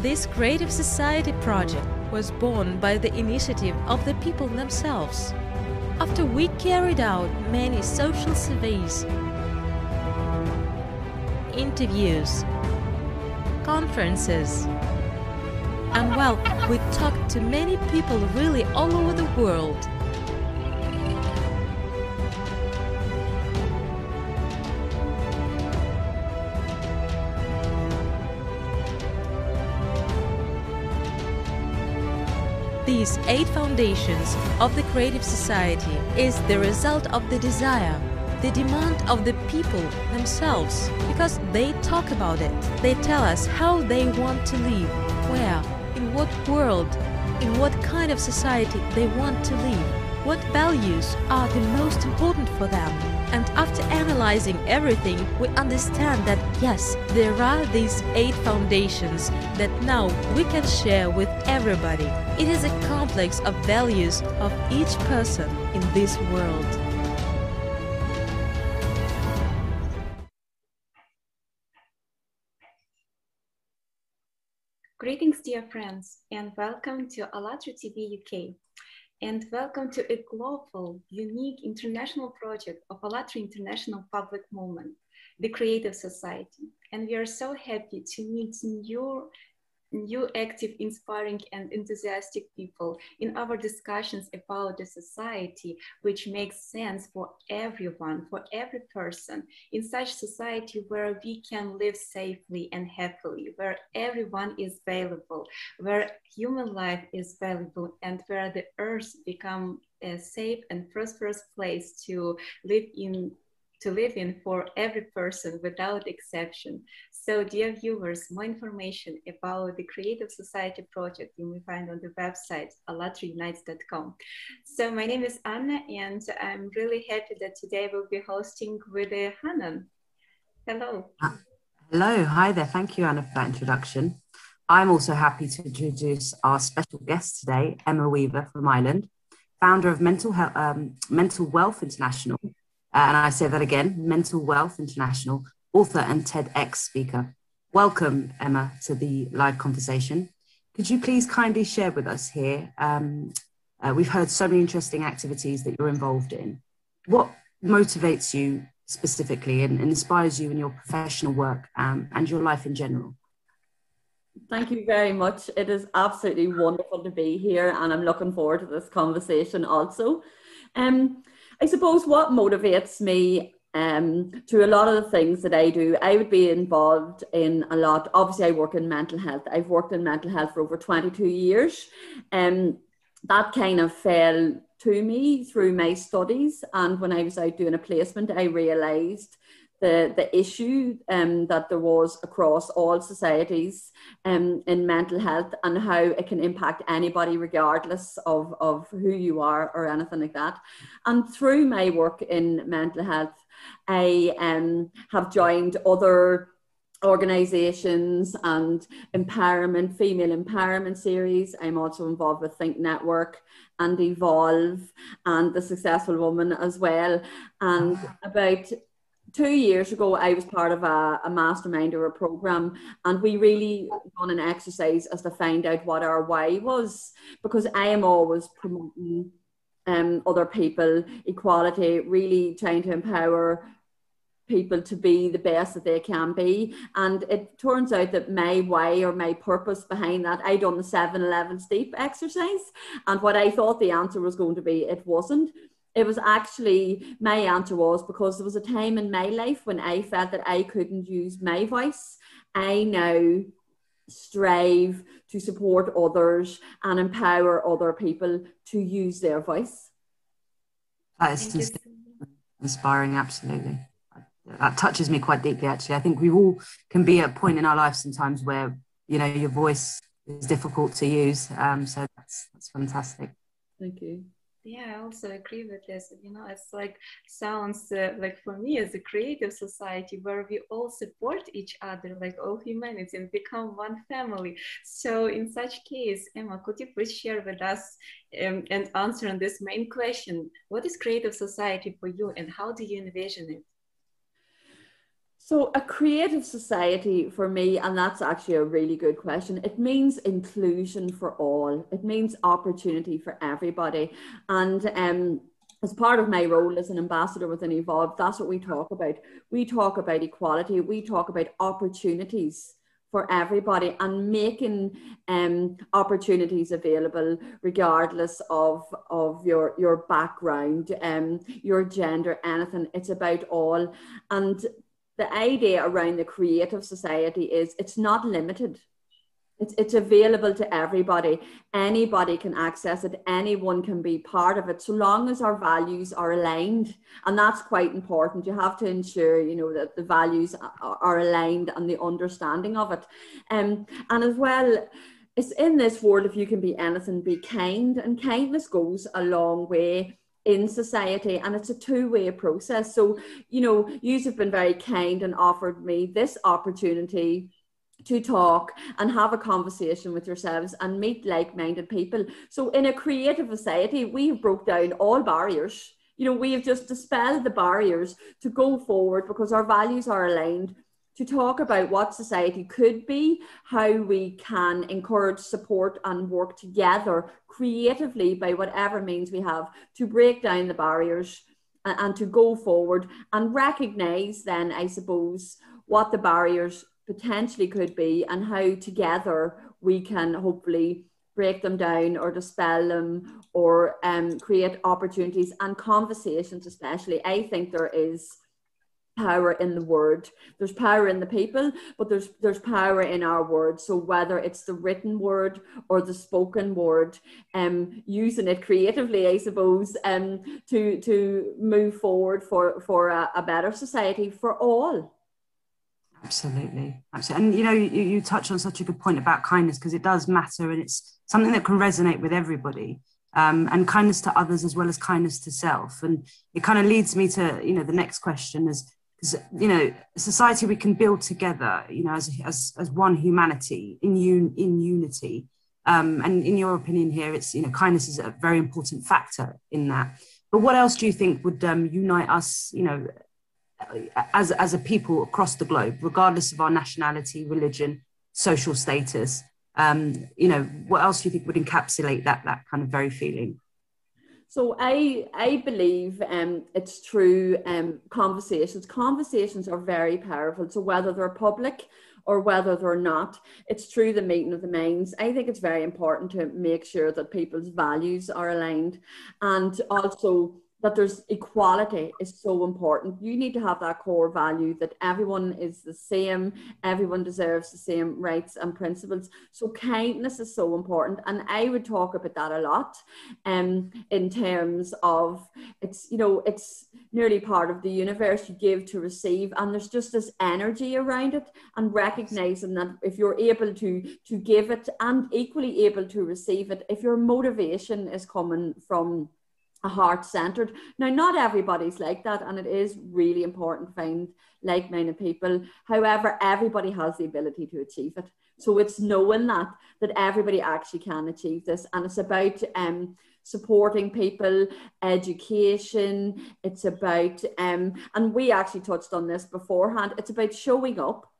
This Creative Society project was born by the initiative of the people themselves. After we carried out many social surveys, interviews, conferences, and well, we talked to many people really all over the world. These eight foundations of the Creative Society is the result of the desire, the demand of the people themselves, because they talk about it. They tell us how they want to live, where, in what world, in what kind of society they want to live, what values are the most important for them. And after analyzing everything, we understand that yes, there are these eight foundations that now we can share with everybody. It is a of values of each person in this world. Greetings, dear friends, and welcome to ALLATRA TV UK and welcome to a global, unique international project of ALLATRA International Public Movement, the Creative Society. And we are so happy to meet new new active, inspiring, and enthusiastic people in our discussions about the society, which makes sense for everyone, for every person, in such society where we can live safely and happily, where everyone is valuable, where human life is valuable, and where the earth become a safe and prosperous place to live in to live in for every person without exception. So dear viewers, more information about the Creative Society project you may find on the website allatraunites.com. So my name is Anna and I'm really happy that today we'll be hosting with uh, Hanan. Hello. Hello, hi there. Thank you, Anna, for that introduction. I'm also happy to introduce our special guest today, Emma Weaver from Ireland, founder of Mental, Health, um, Mental Wealth International, uh, and I say that again Mental Wealth International, author and TEDx speaker. Welcome, Emma, to the live conversation. Could you please kindly share with us here? Um, uh, we've heard so many interesting activities that you're involved in. What motivates you specifically and, and inspires you in your professional work um, and your life in general? Thank you very much. It is absolutely wonderful to be here, and I'm looking forward to this conversation also. Um, I suppose what motivates me um, to a lot of the things that I do, I would be involved in a lot. Obviously, I work in mental health. I've worked in mental health for over 22 years. And um, that kind of fell to me through my studies. And when I was out doing a placement, I realized the, the issue um, that there was across all societies um, in mental health and how it can impact anybody regardless of, of who you are or anything like that. And through my work in mental health, I um, have joined other organizations and empowerment, female empowerment series. I'm also involved with Think Network and Evolve and The Successful Woman as well. And about two years ago, I was part of a, a mastermind or a program, and we really done an exercise as to find out what our why was, because I am always promoting um, other people, equality, really trying to empower people to be the best that they can be. And it turns out that my why or my purpose behind that, I done the 7 levels deep exercise. And what I thought the answer was going to be, it wasn't it was actually my answer was because there was a time in my life when I felt that I couldn't use my voice. I now strive to support others and empower other people to use their voice. That is just inspiring, absolutely. That touches me quite deeply, actually. I think we all can be at a point in our life sometimes where, you know, your voice is difficult to use. Um, so that's, that's fantastic. Thank you yeah i also agree with this. You know it's like sounds uh, like for me as a creative society where we all support each other like all humanity and become one family. So in such case emma could you please share with us um, and answer on this main question? What is creative society for you and how do you envision it So, a creative society for me, and that's actually a really good question, it means inclusion for all, it means opportunity for everybody. And um, as part of my role as an ambassador within Evolve, that's what we talk about. We talk about equality, we talk about opportunities for everybody and making um, opportunities available regardless of of your your background um your gender anything. It's about all. And the idea around the creative society is it's not limited it's, it's available to everybody. Anybody can access it. Anyone can be part of it, so long as our values are aligned. And that's quite important. You have to ensure, you know, that the values are, aligned and the understanding of it. Um, and as well, it's in this world, if you can be anything, be kind. And kindness goes a long way in society and it's a two-way process. So you know you have been very kind and offered me this opportunity to talk and have a conversation with yourselves and meet like-minded people. So in a creative society we've broke down all barriers. You know we have just dispelled the barriers to go forward because our values are aligned to talk about what society could be how we can encourage support and work together creatively by whatever means we have to break down the barriers and, and to go forward and recognize then i suppose what the barriers potentially could be and how together we can hopefully break them down or dispel them or um, create opportunities and conversations especially. I think there is power in the word there's power in the people but there's there's power in our words so whether it's the written word or the spoken word um using it creatively i suppose um to to move forward for for a, a better society for all Absolutely, absolutely. And you know, you, you touch on such a good point about kindness because it does matter, and it's something that can resonate with everybody. Um, and kindness to others as well as kindness to self. And it kind of leads me to you know the next question is you know society we can build together you know as as, as one humanity in un, in unity. Um, and in your opinion here, it's you know kindness is a very important factor in that. But what else do you think would um, unite us? You know, as, as a people across the globe, regardless of our nationality, religion, social status. Um, you know, what else do you think would encapsulate that that kind of very feeling? So I I believe um, it's true um, conversations. Conversations are very powerful. So whether they're public or whether they're not, it's through the meeting of the minds. I think it's very important to make sure that people's values are aligned, and also that there's equality is so important. You need to have that core value that everyone is the same, everyone deserves the same rights and principles. So kindness is so important. And I would talk about that a lot um, in terms of it's, you know, it's nearly part of the universe you give to receive. And there's just this energy around it and recognizing that if you're able to to give it and equally able to receive it, if your motivation is coming from heart centered. Now, not everybody's like that, and it is really important to find like minded people. However, everybody has the ability to achieve it. So it's knowing that that everybody actually can achieve this, and it's about um, supporting people, education. It's about um, and we actually touched on this beforehand. It's about showing up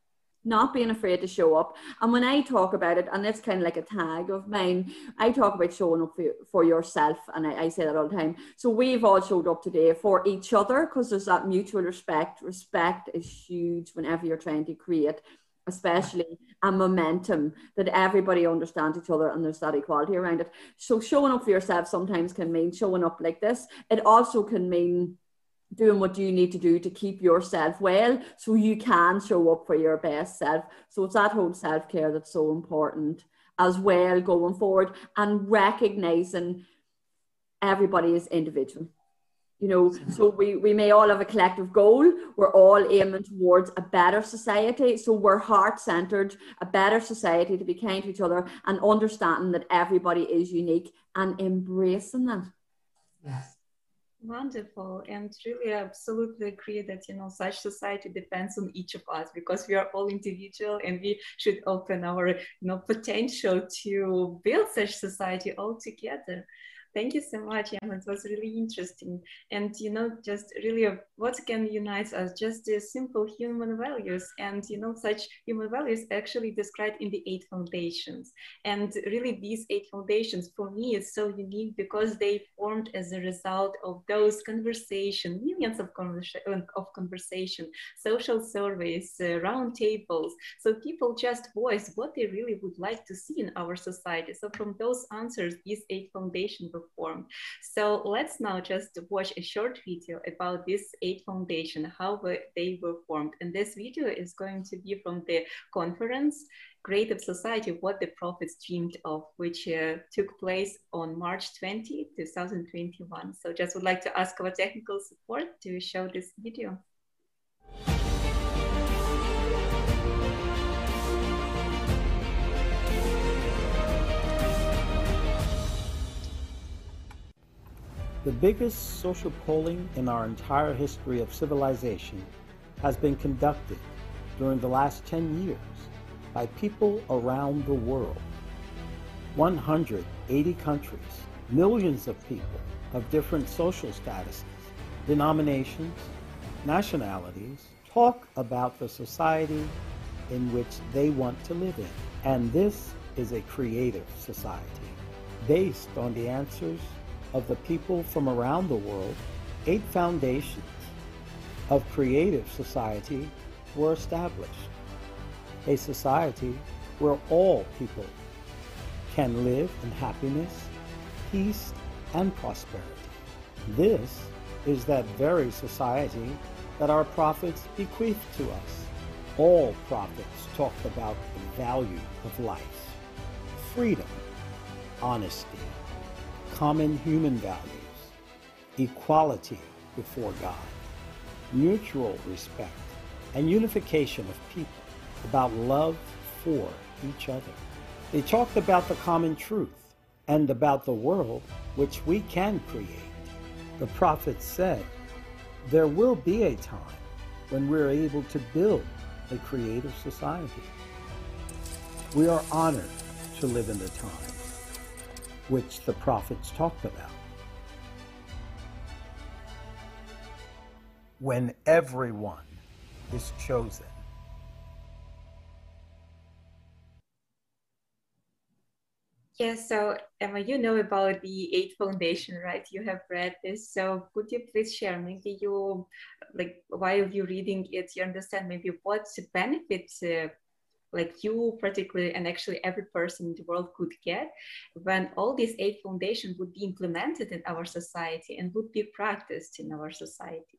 not being afraid to show up. And when I talk about it, and it's kind of like a tag of mine, I talk about showing up for, for yourself. And I, I say that all the time. So we've all showed up today for each other because there's that mutual respect. Respect is huge whenever you're trying to create especially a momentum that everybody understands each other and there's that equality around it. So showing up for yourself sometimes can mean showing up like this. It also can mean doing what you need to do to keep yourself well so you can show up for your best self. So it's that whole self care that's so important as well going forward and recognizing everybody is individual. You know, so we, we may all have a collective goal. We're all aiming towards a better society. So we're heart centered, a better society to be kind to each other and understanding that everybody is unique and embracing that. Yes. Wonderful. And really I absolutely agree that, you know, such society depends on each of us because we are all individual and we should open our, you know, potential to build such society all together. Thank you so much, Emma. It was really interesting. And, you know, just really what can unite us? Just the simple human values. And, you know, such human values actually described in the eight foundations. And really, these eight foundations for me is so unique because they formed as a result of those conversation, millions of, conversa- of conversation, social surveys, uh, round tables. So people just voice what they really would like to see in our society. So from those answers, these eight foundations were formed. So let's now just watch a short video about this eight foundation, how they were formed. And this video is going to be from the conference Creative Society, What the Prophets Dreamed of, which uh, took place on March 20, 2021. So just would like to ask our technical support to show this video. The biggest social polling in our entire history of civilization has been conducted during the last 10 years by people around the world. 180 countries, millions of people of different social statuses, denominations, nationalities talk about the society in which they want to live in. And this is a creative society based on the answers of the people from around the world, eight foundations of creative society were established. A society where all people can live in happiness, peace, and prosperity. This is that very society that our prophets bequeathed to us. All prophets talked about the value of life, freedom, honesty, common human values, equality before God, mutual respect, and unification of people, about love for each other. They talked about the common truth and about the world which we can create. The prophet said, There will be a time when we're able to build a creative society. We are honored to live in the time which the prophets talked about. When everyone is chosen. Yes, so Emma, you know about the Eight Foundation, right? You have read this. So could you please share maybe you, like while you're reading it, you understand maybe what benefits uh, like you particularly and actually every person in the world could get when all these eight foundations would be implemented in our society and would be practiced in our society.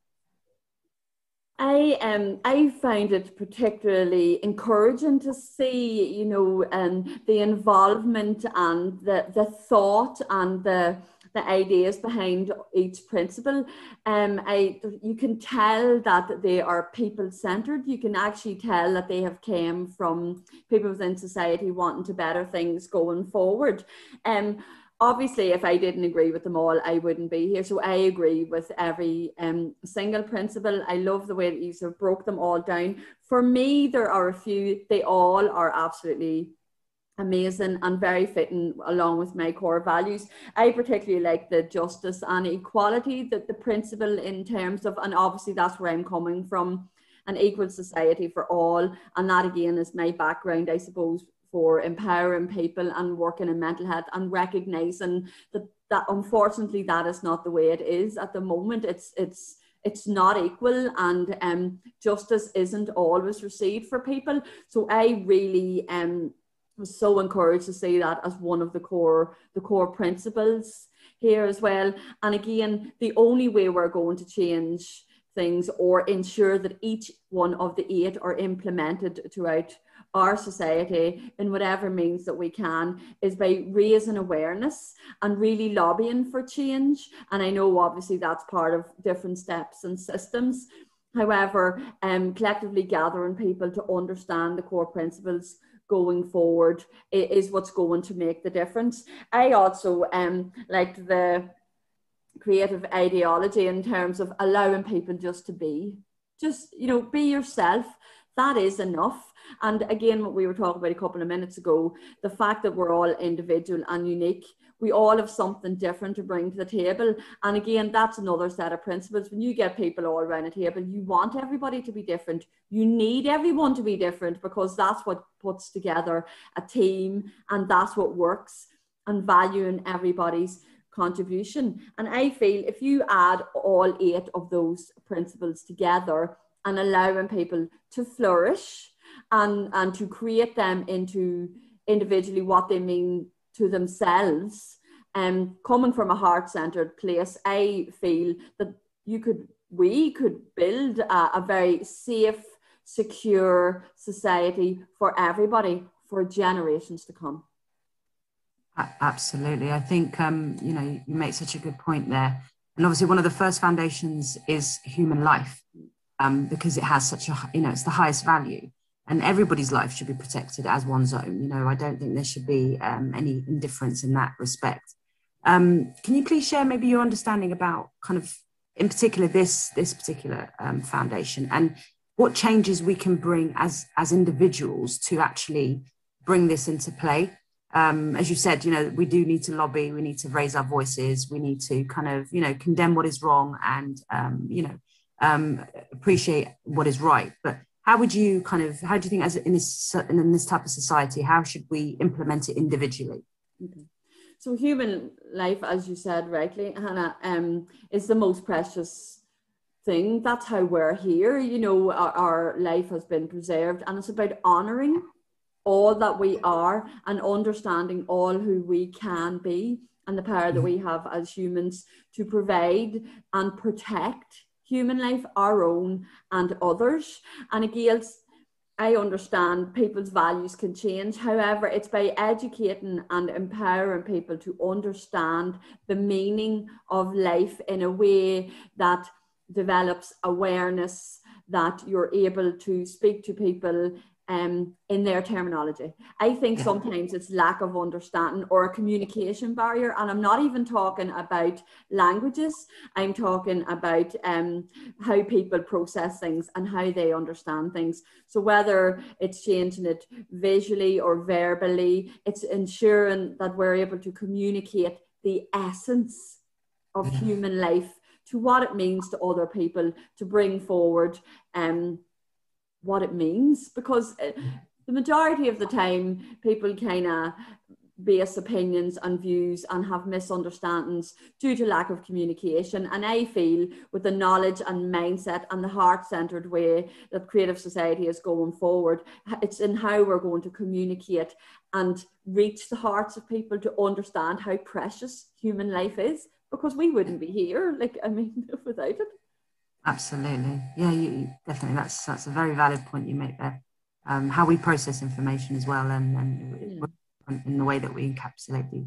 I um I find it particularly encouraging to see you know um the involvement and the the thought and the the ideas behind each principle. Um, I you can tell that they are people centered. You can actually tell that they have came from people within society wanting to better things going forward. Um, obviously if i didn't agree with them all i wouldn't be here so i agree with every um, single principle i love the way that you sort of broke them all down for me there are a few they all are absolutely amazing and very fitting along with my core values. I particularly like the justice and equality, that the principle in terms of, and obviously that's where I'm coming from, an equal society for all. And that again is my background, I suppose, for empowering people and working in mental health and recognizing that that unfortunately that is not the way it is at the moment. It's it's it's not equal and um, justice isn't always received for people. So I really um, was so encouraged to see that as one of the core the core principles here as well. And again the only way we're going to change things or ensure that each one of the eight are implemented throughout our society in whatever means that we can is by raising awareness and really lobbying for change. And i know obviously that's part of different steps and systems. However um, collectively gathering people to understand the core principles going forward is what's going to make the difference. I also um like the creative ideology in terms of allowing people just to be, just you know, be yourself. That is enough. And again, what we were talking about a couple of minutes ago, the fact that we're all individual and unique, we all have something different to bring to the table. And again, that's another set of principles. When you get people all around a table, you want everybody to be different. You need everyone to be different because that's what puts together a team and that's what works and valuing everybody's contribution. And I feel if you add all eight of those principles together and allowing people to flourish and, and to create them into individually what they mean to themselves, um, coming from a heart centered place, I feel that you could, we could build a, a very safe, secure society for everybody for generations to come. Absolutely. I think, um, you know, you make such a good point there. And obviously, one of the first foundations is human life um, because it has such a, you know, it's the highest value. And everybody's life should be protected as one's own. You know, I don't think there should be um, any indifference in that respect. Um, can you please share maybe your understanding about kind of, in particular, this this particular um, foundation and what changes we can bring as as individuals to actually bring this into play? um, as you said, you know, we do need to lobby, we need to raise our voices, we need to kind of, you know, condemn what is wrong and, um, you know, um, appreciate what is right. But how would you kind of, how do you think, as in this in this type of society, how should we implement it individually? Okay. So human life, as you said rightly, Hannah, um, is the most precious thing. That's how we're here. You know, our, our life has been preserved, and it's about honouring all that we are and understanding all who we can be and the power that we mm-hmm. have as humans to provide and protect human life, our own and others. And again, I understand people's values can change. However, it's by educating and empowering people to understand the meaning of life in a way that develops awareness, that you're able to speak to people um, in their terminology. I think sometimes it's lack of understanding or a communication barrier. And I'm not even talking about languages, I'm talking about um, how people process things and how they understand things. So, whether it's changing it visually or verbally, it's ensuring that we're able to communicate the essence of human life to what it means to other people to bring forward. Um, what it means because uh, the majority of the time people kind of base opinions and views and have misunderstandings due to lack of communication. And I feel with the knowledge and mindset and the heart centered way that Creative Society is going forward, it's in how we're going to communicate and reach the hearts of people to understand how precious human life is because we wouldn't be here, like, I mean, without it. Absolutely. Yeah, you, definitely. That's that's a very valid point you make there. Um, how we process information as well, and, and mm. in the way that we encapsulate the.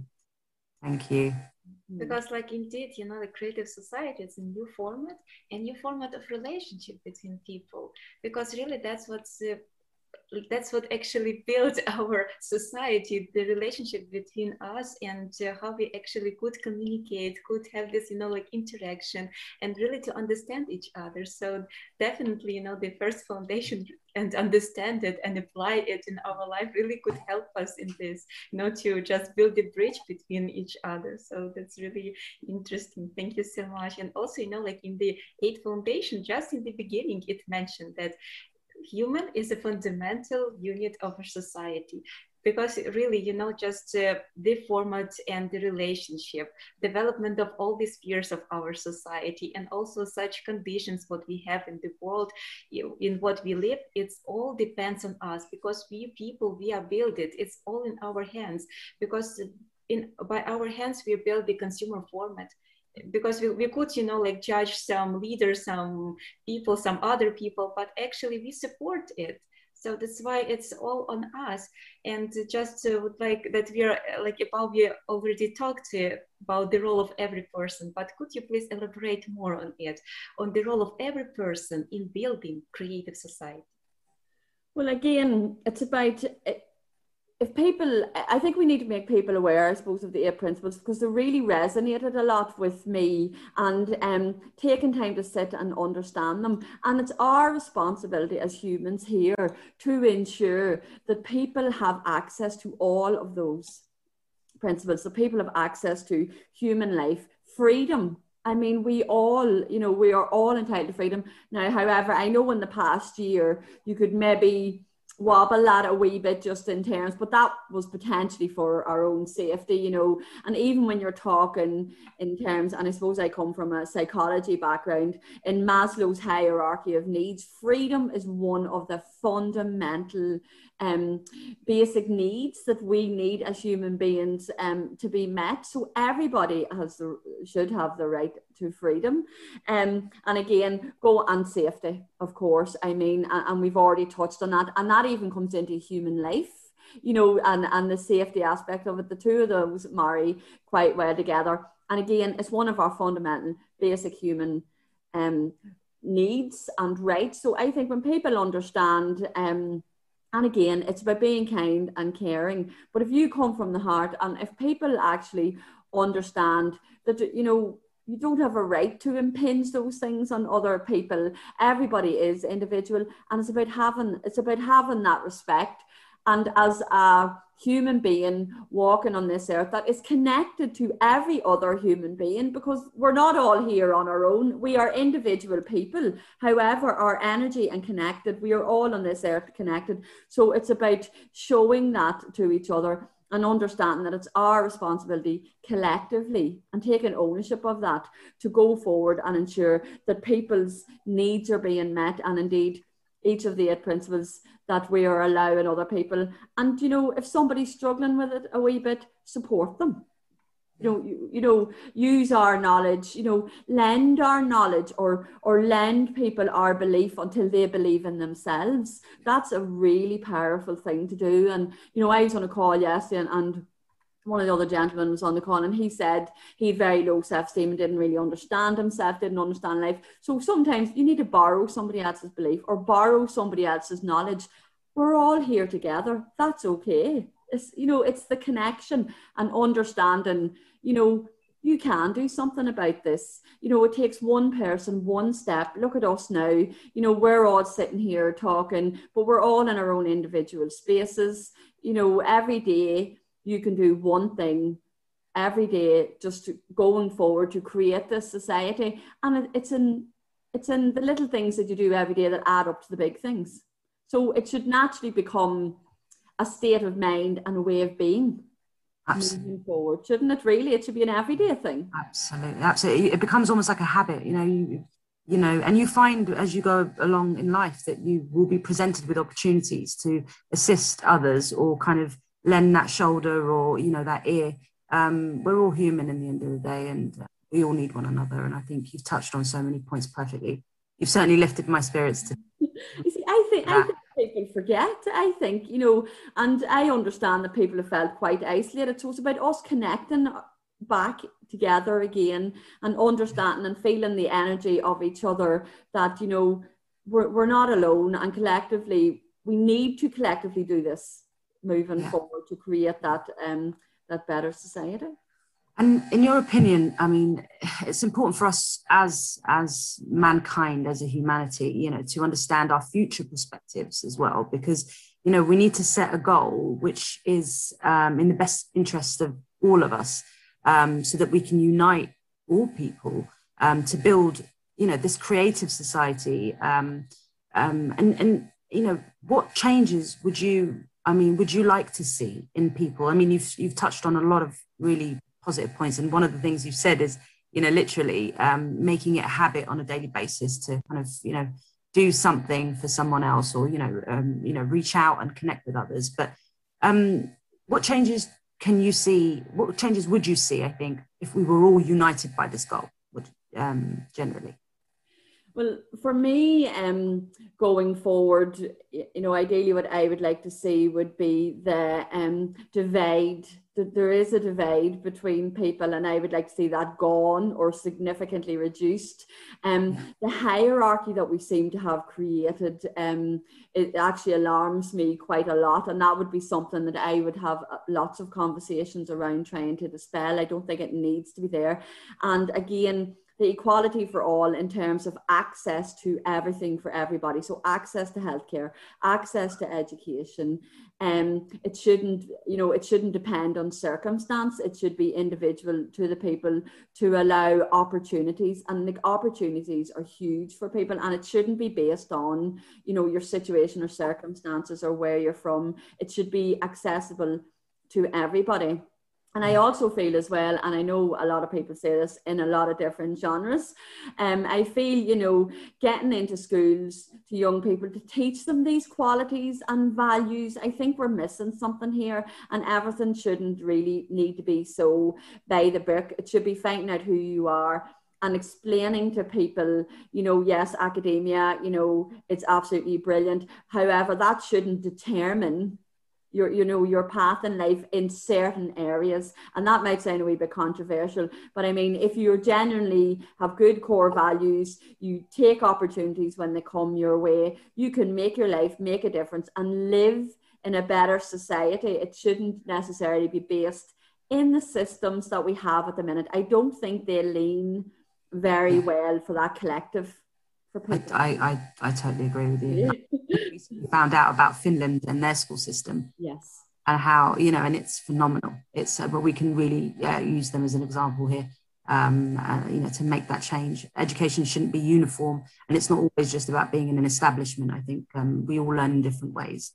Thank you. Mm-hmm. Because, like, indeed, you know, the creative society is a new format, a new format of relationship between people. Because really, that's what's uh, that's what actually built our society the relationship between us and uh, how we actually could communicate could have this you know like interaction and really to understand each other. So definitely you know the first foundation and understand it and apply it in our life really could help us in this you know to just build a bridge between each other. So that's really interesting. Thank you so much. And also you know like in the eight foundation just in the beginning it mentioned that human is a fundamental unit of our society. Because really you know just uh, the format and the relationship development of all the spheres of our society and also such conditions what we have in the world in what we live it's all depends on us. Because we people we are build it it's all in our hands. Because in by our hands we build the consumer format because we, we could you know like judge some leaders some people some other people but actually we support it. So that's why it's all on us. And just uh, like that we are like about we already talked uh, about the role of every person but could you please elaborate more on it on the role of every person in building creative society? Well again it's about if people, I think we need to make people aware, I suppose, of the eight principles because they really resonated a lot with me and um, taking time to sit and understand them. And it's our responsibility as humans here to ensure that people have access to all of those principles. So people have access to human life, freedom. I mean, we all, you know, we are all entitled to freedom. Now, however, I know in the past year you could maybe wobble that a wee bit just in terms, but that was potentially for our own safety, you know. And even when you're talking in terms, and I suppose I come from a psychology background, in Maslow's hierarchy of needs, freedom is one of the fundamental um, basic needs that we need as human beings um, to be met. So everybody has the, should have the right to freedom. Um, and again, go and safety, of course. I mean, and, and we've already touched on that, and that even comes into human life you know, and, and the safety aspect of it, the two of those marry quite well together. And again, it's one of our fundamental basic human um, needs and rights. So I think when people understand um, and again, it's about being kind and caring. But if you come from the heart, and if people actually understand that, you know, you don't have a right to impinge those things on other people. Everybody is individual, and it's about having it's about having that respect. And as a human being walking on this earth that is connected to every other human being because we're not all here on our own. We are individual people. However, our energy and connected, we are all on this earth connected. So it's about showing that to each other and understanding that it's our responsibility collectively and taking ownership of that to go forward and ensure that people's needs are being met and indeed each of the eight principles that we are allowing other people. And you know, if somebody's struggling with it a wee bit, support them. You know, you, you know, use our knowledge, you know, lend our knowledge or or lend people our belief until they believe in themselves. That's a really powerful thing to do. And you know, I was on a call yesterday and, and one of the other gentlemen was on the call and he said he had very low self-esteem and didn't really understand himself, didn't understand life. So sometimes you need to borrow somebody else's belief or borrow somebody else's knowledge. We're all here together. That's okay. It's you know, it's the connection and understanding, you know, you can do something about this. You know, it takes one person, one step. Look at us now. You know, we're all sitting here talking, but we're all in our own individual spaces. You know, every day you can do one thing every day just going forward to create this society. And it's in it's in the little things that you do every day that add up to the big things. So it should naturally become a state of mind and a way of being absolutely. moving forward shouldn't it really? It should be an everyday thing. Absolutely. Absolutely it becomes almost like a habit you know you you know and you find as you go along in life that you will be presented with opportunities to assist others or kind of lend that shoulder or you know that ear. Um, we're all human in the end of the day and uh, we all need one another. And i think you've touched on so many points perfectly. You've certainly lifted my spirits to you see i think i think people forget i think you know and i understand that people have felt quite isolated. So it's about us connecting back together again and understanding and feeling the energy of each other that you know we're, we're not alone and collectively we need to collectively do this moving yeah. forward to create that um, that better society. And in your opinion, I mean, it's important for us as as mankind, as a humanity, you know, to understand our future perspectives as well, because you know we need to set a goal which is um, in the best interest of all of us, um, so that we can unite all people um, to build, you know, this creative society. Um, um, and and you know, what changes would you I mean, would you like to see in people? I mean, you've you've touched on a lot of really positive points, and one of the things you've said is, you know, literally um, making it a habit on a daily basis to kind of, you know, do something for someone else, or you know, um, you know, reach out and connect with others. But um, what changes can you see? What changes would you see? I think if we were all united by this goal, would um, generally. Well, for me, um, going forward, you know, ideally what I would like to see would be the um, divide. That there is a divide between people, and I would like to see that gone or significantly reduced. Um, the hierarchy that we seem to have created, um, it actually alarms me quite a lot, and that would be something that I would have uh, lots of conversations around trying to dispel. I don't think it needs to be there, and again the equality for all in terms of access to everything for everybody. So access to healthcare, access to education. Um, it shouldn't, you know, it shouldn't depend on circumstance. It should be individual to the people to allow opportunities, and the opportunities are huge for people. And it shouldn't be based on, you know, your situation or circumstances or where you're from. It should be accessible to everybody. And I also feel as well, and I know a lot of people say this in a lot of different genres. Um, I feel, you know, getting into schools to young people to teach them these qualities and values, I think we're missing something here. And everything shouldn't really need to be so by the book. It should be finding out who you are and explaining to people, you know, yes, academia, you know, it's absolutely brilliant. However, that shouldn't determine your you know your path in life in certain areas. And that might sound a wee bit controversial but i mean if you genuinely have good core values you take opportunities when they come your way you can make your life make a difference and live in a better society. It shouldn't necessarily be based in the systems that we have at the minute. I don't think they lean very well for that collective I, I, I, totally agree with you. we found out about Finland and their school system. Yes. And how, you know, and it's phenomenal. It's, uh, but we can really use them as an example here, um, uh, you know, to make that change. Education shouldn't be uniform. And it's not always just about being in an establishment. I think um, we all learn in different ways.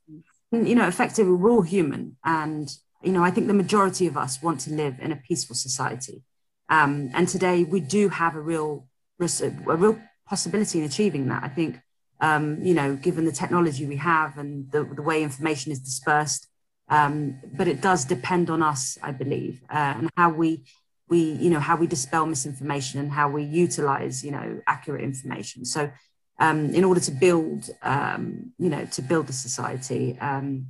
And, you know, effectively, we're all human. And, you know, I think the majority of us want to live in a peaceful society. Um, and today we do have a real, a real possibility in achieving that. I think, um, you know, given the technology we have and the, the way information is dispersed, um, but it does depend on us, I believe, uh, and how we we you know how we dispel misinformation and how we utilize you know accurate information. So, um, in order to build um, you know to build a society, um,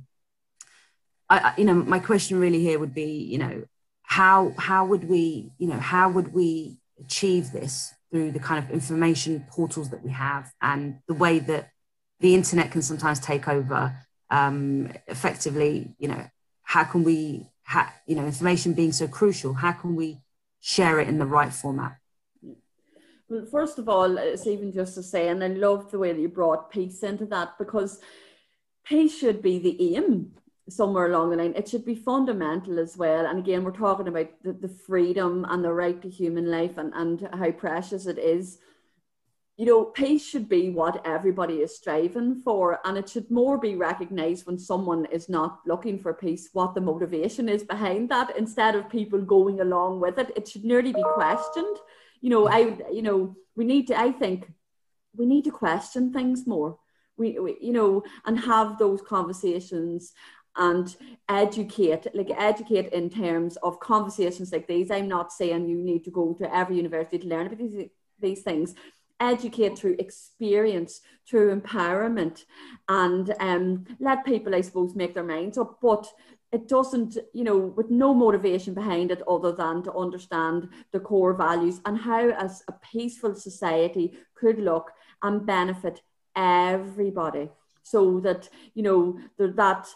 I, you know, my question really here would be, you know, how how would we you know how would we achieve this through the kind of information portals that we have and the way that the internet can sometimes take over um, effectively you know how can we ha- you know information being so crucial how can we share it in the right format? Well first of all it's even just to say and i love the way that you brought peace into that because peace should be the aim somewhere along the line. It should be fundamental as well. And again, we're talking about the, the freedom and the right to human life and, and how precious it is. You know, peace should be what everybody is striving for, and it should more be recognized when someone is not looking for peace, what the motivation is behind that, instead of people going along with it. It should nearly be questioned. You know, I, you know, we need to, I think, we need to question things more. We, we, you know, and have those conversations and educate, like educate in terms of conversations like these. I'm not saying you need to go to every university to learn about these, these things. Educate through experience, through empowerment, and um, let people, I suppose, make their minds up. But it doesn't, you know, with no motivation behind it other than to understand the core values and how, as a peaceful society, could look and benefit everybody so that you know that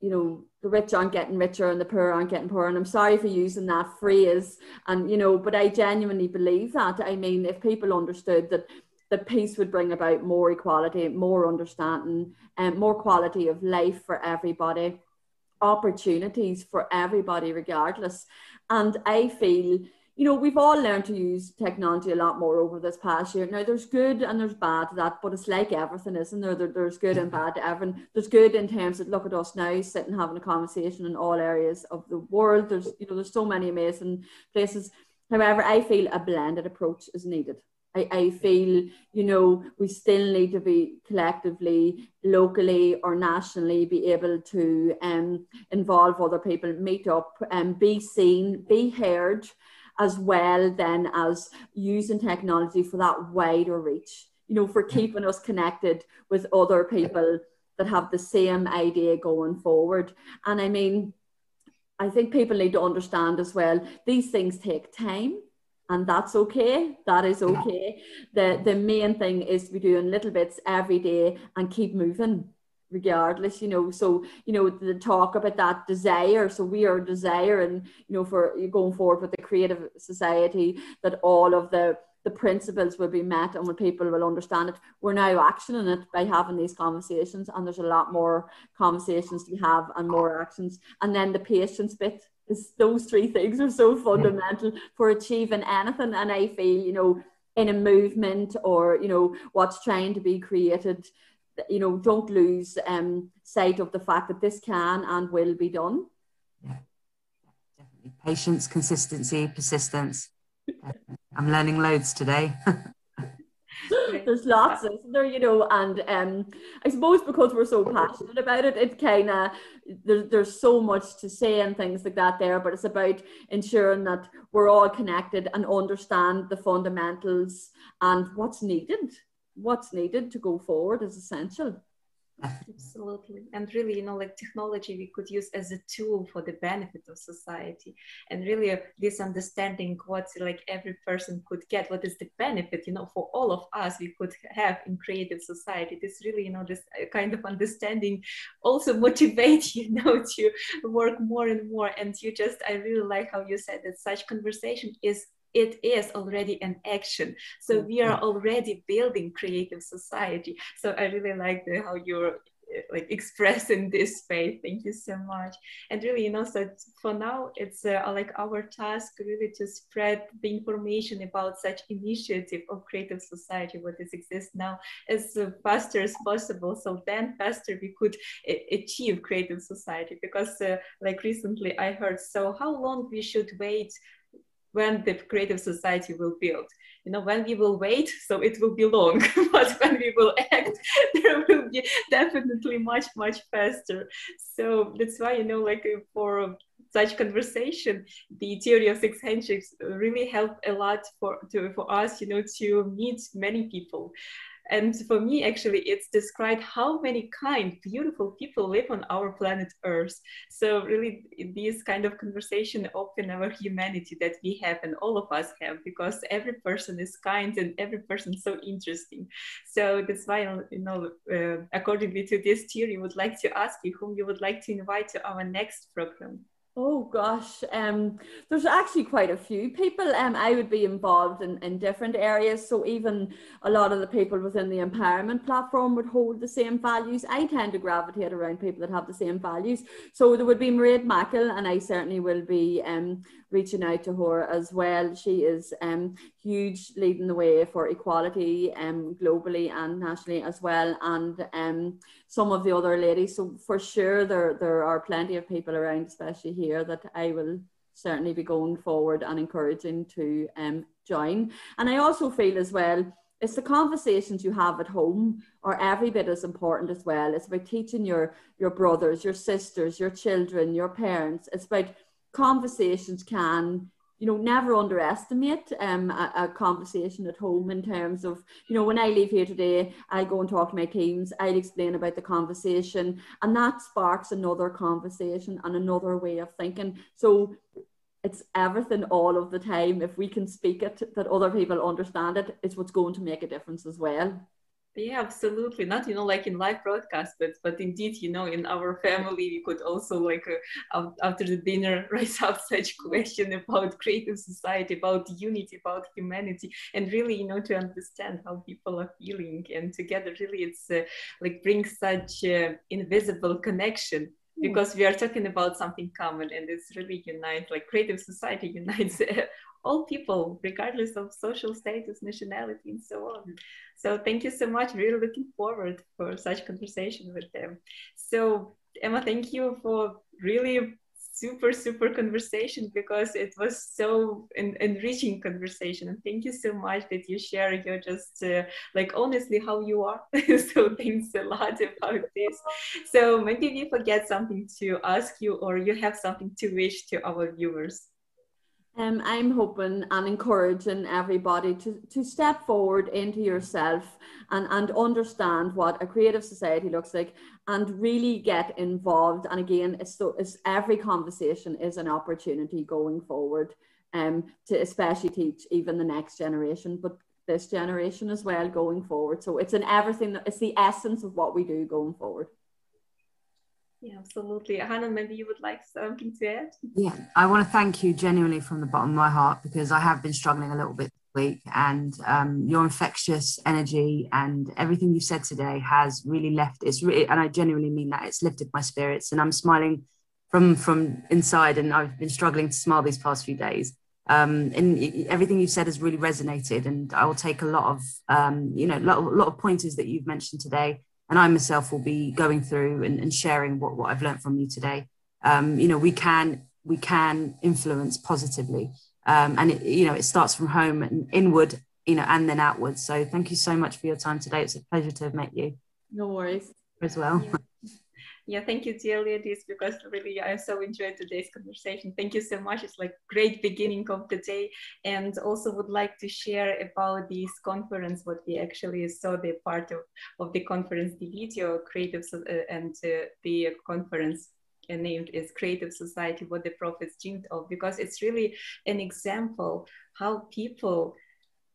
you know the rich aren't getting richer and the poor aren't getting poorer. And i'm sorry for using that phrase. And you know but i genuinely believe that. I mean if people understood that that peace would bring about more equality more understanding and more quality of life for everybody opportunities for everybody regardless. And i feel you know, we've all learned to use technology a lot more over this past year. Now, there's good and there's bad to that, but it's like everything, isn't there? there there's good and bad to everything. There's good in terms of look at us now, sitting having a conversation in all areas of the world. There's, you know, there's so many amazing places. However, I feel a blended approach is needed. I, I feel, you know, we still need to be collectively, locally or nationally be able to um, involve other people, meet up and be seen, be heard as well then as using technology for that wider reach you know, for keeping us connected with other people that have the same idea going forward. And I mean, I think people need to understand as well, these things take time and that's okay. That is okay. The the main thing is to be doing little bits every day and keep moving regardless, you know. So, you know, the talk about that desire. So we are desiring, you know, for going forward with the creative society that all of the the principles will be met and when people will understand it. We're now actioning it by having these conversations, and there's a lot more conversations to have and more actions. And then the patience bit is those three things are so fundamental for achieving anything. And I feel, you know, in a movement or you know what's trying to be created you know don't lose um sight of the fact that this can and will be done patience consistency persistence I'm learning loads today. There's lots, of there? You know, and um, I suppose because we're so passionate about it, it kind of there's there's so much to say and things like that there. But it's about ensuring that we're all connected and understand the fundamentals and what's needed. What's needed to go forward is essential. Absolutely. And really, you know, like technology we could use as a tool for the benefit of society. And really, this understanding what like every person could get, what is the benefit, you know, for all of us we could have in creative society. This really, you know, this uh, kind of understanding also motivate you know to work more and more. And you just, I really like how you said that such conversation is it is already an action. So we are already building creative society. So i really like the, how you're eh, like expressing this faith thank you so much. And really you know so for now it's uh, like our task really to spread the information about such initiative of creative society what is exists now as uh, faster as possible. So then faster we could uh, achieve creative society. Because uh, like recently i heard so how long we should wait when the creative society will build. You know when we will wait so it will be long but when we will act there will be definitely much much faster. So that's why you know like for such conversation the theory of six handshakes really helped a lot for to, for us you know to meet many people and for me, actually, it's described how many kind, beautiful people live on our planet Earth. So really, this kind of conversation open our humanity that we have and all of us have, because every person is kind and every person so interesting. So that's why, you know, uh, accordingly to this theory, would like to ask you whom you would like to invite to our next program. Oh gosh, um, there's actually quite a few people. Um, I would be involved in, in different areas. So even a lot of the people within the empowerment platform would hold the same values. I tend to gravitate around people that have the same values. So there would be Mairead Mackle, and I certainly will be um, reaching out to her as well. She is um, huge, leading the way for equality um, globally and nationally as well, and um, some of the other ladies. So for sure, there there are plenty of people around, especially here, that I will certainly be going forward and encouraging to um, join. And I also feel as well it's the conversations you have at home are every bit as important as well. It's about teaching your your brothers, your sisters, your children, your parents. It's about conversations can you know never underestimate um, a, a, conversation at home in terms of you know when i leave here today i go and talk to my teams i'll explain about the conversation and that sparks another conversation and another way of thinking. So it's everything all of the time. If we can speak it that other people understand it it's what's going to make a difference as well yeah absolutely not you know like in live broadcast but but indeed you know in our family we could also like uh, after the dinner raise up such question about creative society about unity about humanity and really you know to understand how people are feeling and together really it's uh, like brings such uh, invisible connection hmm. because we are talking about something common and it's really unite like creative society unites all people, regardless of social status, nationality, and so on. So thank you so much. Really looking forward for such conversation with them. So Emma, thank you for really super super conversation because it was so en- enriching conversation and thank you so much that you share your just uh, like honestly how you are so thanks a lot about this so maybe we forget something to ask you or you have something to wish to our viewers Um, I'm hoping and encouraging everybody to, to step forward into yourself and, and understand what a creative society looks like and really get involved. And again, it's so it's every conversation is an opportunity going forward um, to especially teach even the next generation, but this generation as well going forward. So it's in everything, it's the essence of what we do going forward. Yeah, absolutely. Hannah, maybe you would like something to add? Yeah, I want to thank you genuinely from the bottom of my heart because I have been struggling a little bit this week, and um, your infectious energy and everything you said today has really left. It's really, and I genuinely mean that it's lifted my spirits, and I'm smiling from from inside, and I've been struggling to smile these past few days. Um, and everything you've said has really resonated, and I will take a lot of um, you know, a lot, a lot of pointers that you've mentioned today and I myself will be going through and, and sharing what, what I've learned from you today. Um, you know, we can we can influence positively, um, and it, you know it starts from home and inward, you know, and then outwards. So thank you so much for your time today. It's a pleasure to have met you. No worries as well. Yeah. Yeah, thank you, dear ladies, because really I so enjoyed today's conversation. Thank you so much. It's like great beginning of the day. And also would like to share about this conference, what we actually saw the part of, of the conference, the video creative uh, and uh, the conference named as creative society what the prophets dreamed of because it's really an example how people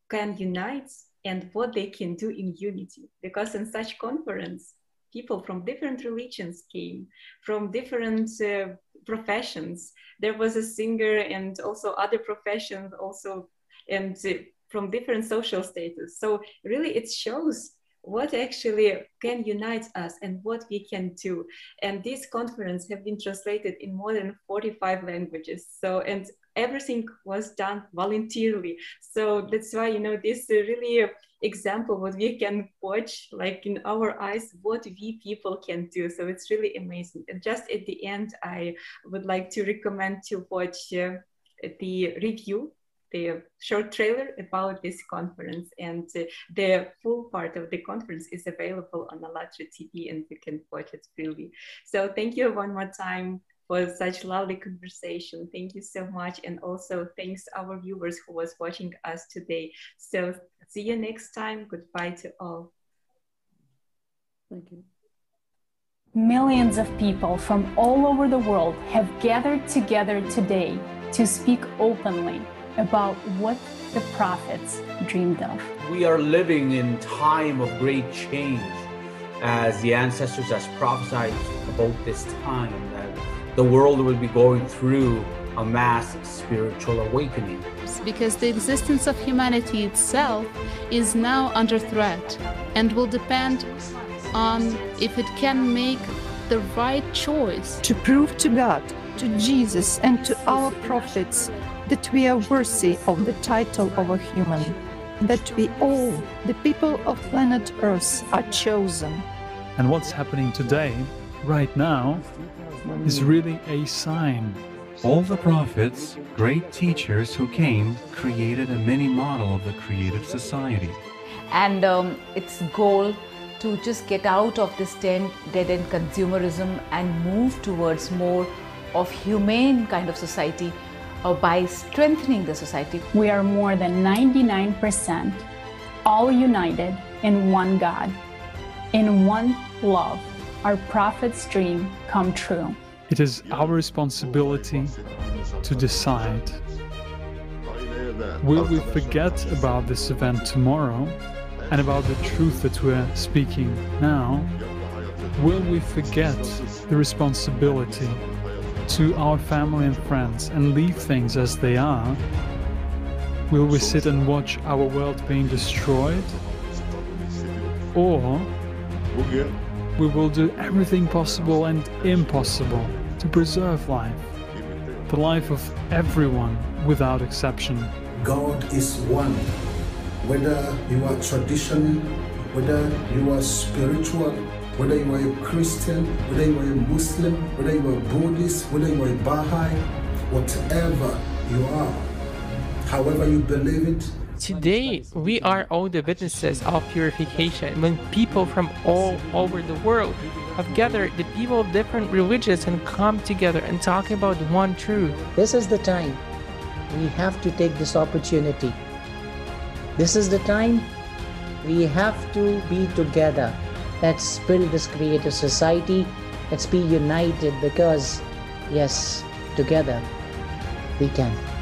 can unite and what they can do in unity because in such conference people from different religions came, from different uh, professions. There was a singer and also other professions also, and uh, from different social status. So really it shows what actually can unite us and what we can do. And this conference have been translated in more than 45 languages. So, and everything was done voluntarily. So that's why, you know, this really example what we can watch like in our eyes what we people can do so it's really amazing and just at the end i would like to recommend to watch uh, the review the short trailer about this conference and uh, the full part of the conference is available on ALLATRA TV and you can watch it freely. So thank you one more time for such lovely conversation. Thank you so much. And also thanks our viewers who was watching us today. So see you next time. Goodbye to all. Thank you. Millions of people from all over the world have gathered together today to speak openly about what the prophets dreamed of. We are living in time of great change as the ancestors has prophesied about this time the world will be going through a mass spiritual awakening. Because the existence of humanity itself is now under threat and will depend on if it can make the right choice. To prove to God, to Jesus, and to our prophets that we are worthy of the title of a human, that we all, the people of planet Earth, are chosen. And what's happening today, right now, is really a sign. All the prophets, great teachers who came, created a mini model of the creative society. And um, its goal to just get out of this dead end consumerism and move towards more of humane kind of society uh, by strengthening the society. We are more than 99% all united in one God, in one love our prophet's dream come true. It is our responsibility to decide. Will we forget about this event tomorrow and about the truth that we're speaking now? Will we forget the responsibility to our family and friends and leave things as they are? Will we sit and watch our world being destroyed? Or we will do everything possible and impossible to preserve life, the life of everyone without exception. God is one. Whether you are traditional, whether you are spiritual, whether you are a Christian, whether you are a Muslim, whether you are Buddhist, whether you are a Baha'i, whatever you are, however you believe it, Today, we are all the witnesses of purification when people from all over the world have gathered the people of different religions and come together and talk about one truth. This is the time we have to take this opportunity. This is the time we have to be together. Let's build this creative society. Let's be united because, yes, together we can.